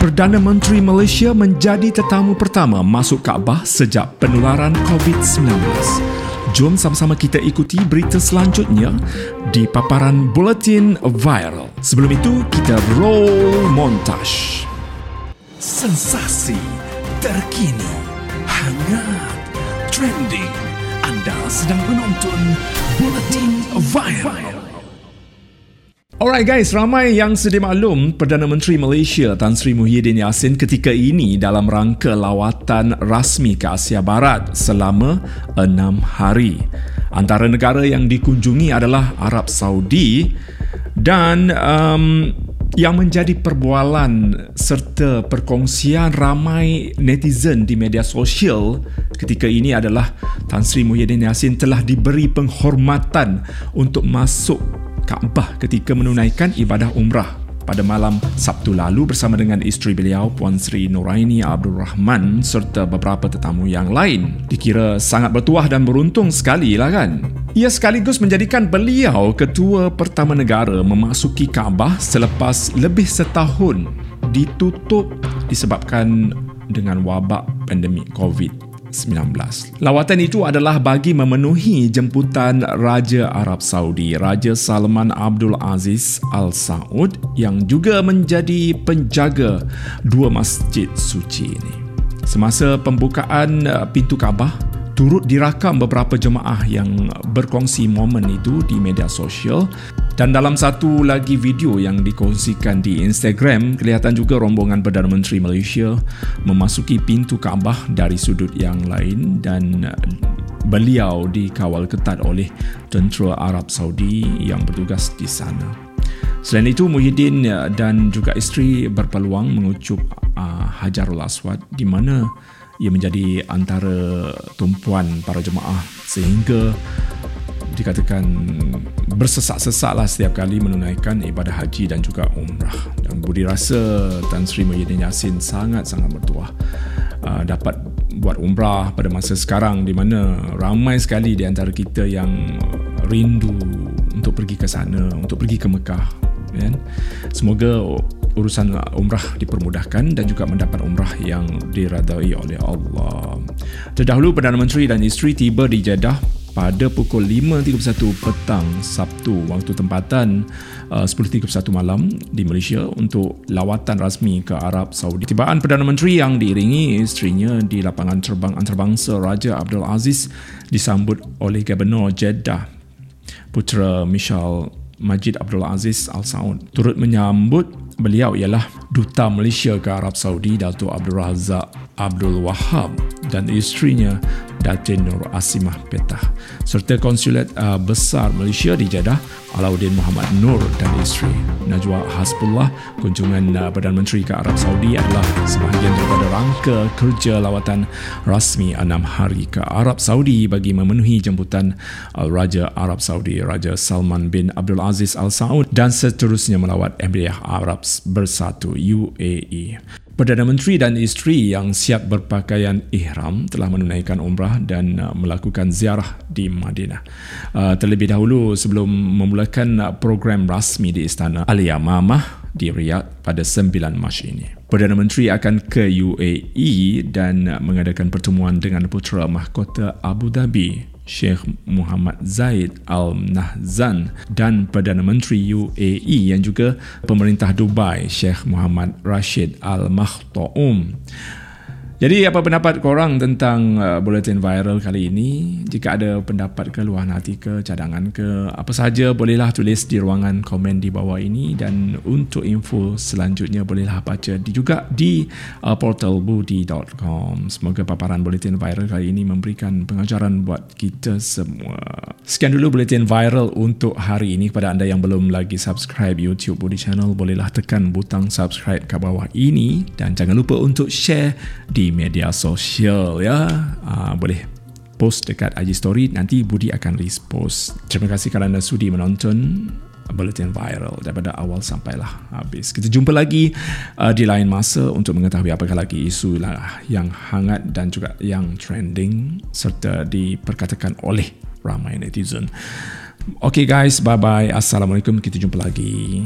Perdana Menteri Malaysia menjadi tetamu pertama masuk Kaabah sejak penularan COVID-19. Jom sama-sama kita ikuti berita selanjutnya di paparan Bulletin Viral. Sebelum itu, kita roll montage. Sensasi terkini, hangat, trending. Anda sedang menonton Bulletin Viral. Alright guys, ramai yang sedia maklum Perdana Menteri Malaysia Tan Sri Muhyiddin Yassin ketika ini dalam rangka lawatan rasmi ke Asia Barat selama enam hari. Antara negara yang dikunjungi adalah Arab Saudi dan um, yang menjadi perbualan serta perkongsian ramai netizen di media sosial ketika ini adalah Tan Sri Muhyiddin Yassin telah diberi penghormatan untuk masuk Kaabah ketika menunaikan ibadah umrah pada malam Sabtu lalu bersama dengan isteri beliau Puan Sri Nuraini Abdul Rahman serta beberapa tetamu yang lain. Dikira sangat bertuah dan beruntung sekali lah kan? Ia sekaligus menjadikan beliau ketua pertama negara memasuki Kaabah selepas lebih setahun ditutup disebabkan dengan wabak pandemik COVID. 19. Lawatan itu adalah bagi memenuhi jemputan Raja Arab Saudi, Raja Salman Abdul Aziz Al Saud yang juga menjadi penjaga dua masjid suci ini. Semasa pembukaan uh, pintu Kaabah, turut dirakam beberapa jemaah yang berkongsi momen itu di media sosial dan dalam satu lagi video yang dikongsikan di Instagram, kelihatan juga rombongan Perdana Menteri Malaysia memasuki pintu Kaabah dari sudut yang lain dan beliau dikawal ketat oleh tentera Arab Saudi yang bertugas di sana. Selain itu, Muhyiddin dan juga isteri berpeluang mengucup uh, Hajarul Aswad di mana ia menjadi antara tumpuan para jemaah sehingga dikatakan bersesak-sesak lah setiap kali menunaikan ibadah haji dan juga umrah. Dan budi rasa Tan Sri Muhyiddin Yassin sangat-sangat bertuah uh, dapat buat umrah pada masa sekarang di mana ramai sekali di antara kita yang rindu untuk pergi ke sana, untuk pergi ke Mekah. Kan? Semoga urusan umrah dipermudahkan dan juga mendapat umrah yang diradai oleh Allah. Terdahulu Perdana Menteri dan isteri tiba di Jeddah pada pukul 5.31 petang Sabtu waktu tempatan uh, 10.31 malam di Malaysia untuk lawatan rasmi ke Arab Saudi. Tibaan Perdana Menteri yang diiringi isterinya di lapangan terbang antarabangsa Raja Abdul Aziz disambut oleh Gubernur Jeddah Putra Michelle Majid Abdul Aziz Al Saud. Turut menyambut beliau ialah Duta Malaysia ke Arab Saudi Datuk Abdul Razak Abdul Wahab dan isterinya Datin Nur Asimah Petah serta konsulat uh, besar Malaysia di Jeddah Alauddin Muhammad Nur dan isteri Najwa Hasbullah kunjungan uh, Perdana Menteri ke Arab Saudi adalah rangka kerja lawatan rasmi enam hari ke Arab Saudi bagi memenuhi jemputan uh, Raja Arab Saudi Raja Salman bin Abdul Aziz Al Saud dan seterusnya melawat Emirat Arab Bersatu UAE Perdana Menteri dan isteri yang siap berpakaian ihram telah menunaikan umrah dan uh, melakukan ziarah di Madinah. Uh, terlebih dahulu sebelum memulakan program rasmi di Istana Aliyamamah di Riyadh pada 9 Mac ini. Perdana Menteri akan ke UAE dan mengadakan pertemuan dengan putera mahkota Abu Dhabi Sheikh Muhammad Zaid Al Nahzan dan Perdana Menteri UAE yang juga pemerintah Dubai Sheikh Muhammad Rashid Al Makhtoum jadi apa pendapat korang tentang uh, bulletin viral kali ini? Jika ada pendapat ke luar hati ke cadangan ke apa sahaja bolehlah tulis di ruangan komen di bawah ini dan untuk info selanjutnya bolehlah baca di juga di uh, portal budi.com. Semoga paparan bulletin viral kali ini memberikan pengajaran buat kita semua. Sekian dulu bulletin viral untuk hari ini kepada anda yang belum lagi subscribe YouTube Budi Channel bolehlah tekan butang subscribe ke bawah ini dan jangan lupa untuk share di media sosial ya. Uh, boleh post dekat IG story nanti Budi akan repost. Terima kasih kerana sudi menonton bulletin viral daripada awal sampailah habis. Kita jumpa lagi uh, di lain masa untuk mengetahui apakah lagi isu lah yang hangat dan juga yang trending serta diperkatakan oleh ramai netizen. Okay guys, bye bye. Assalamualaikum. Kita jumpa lagi.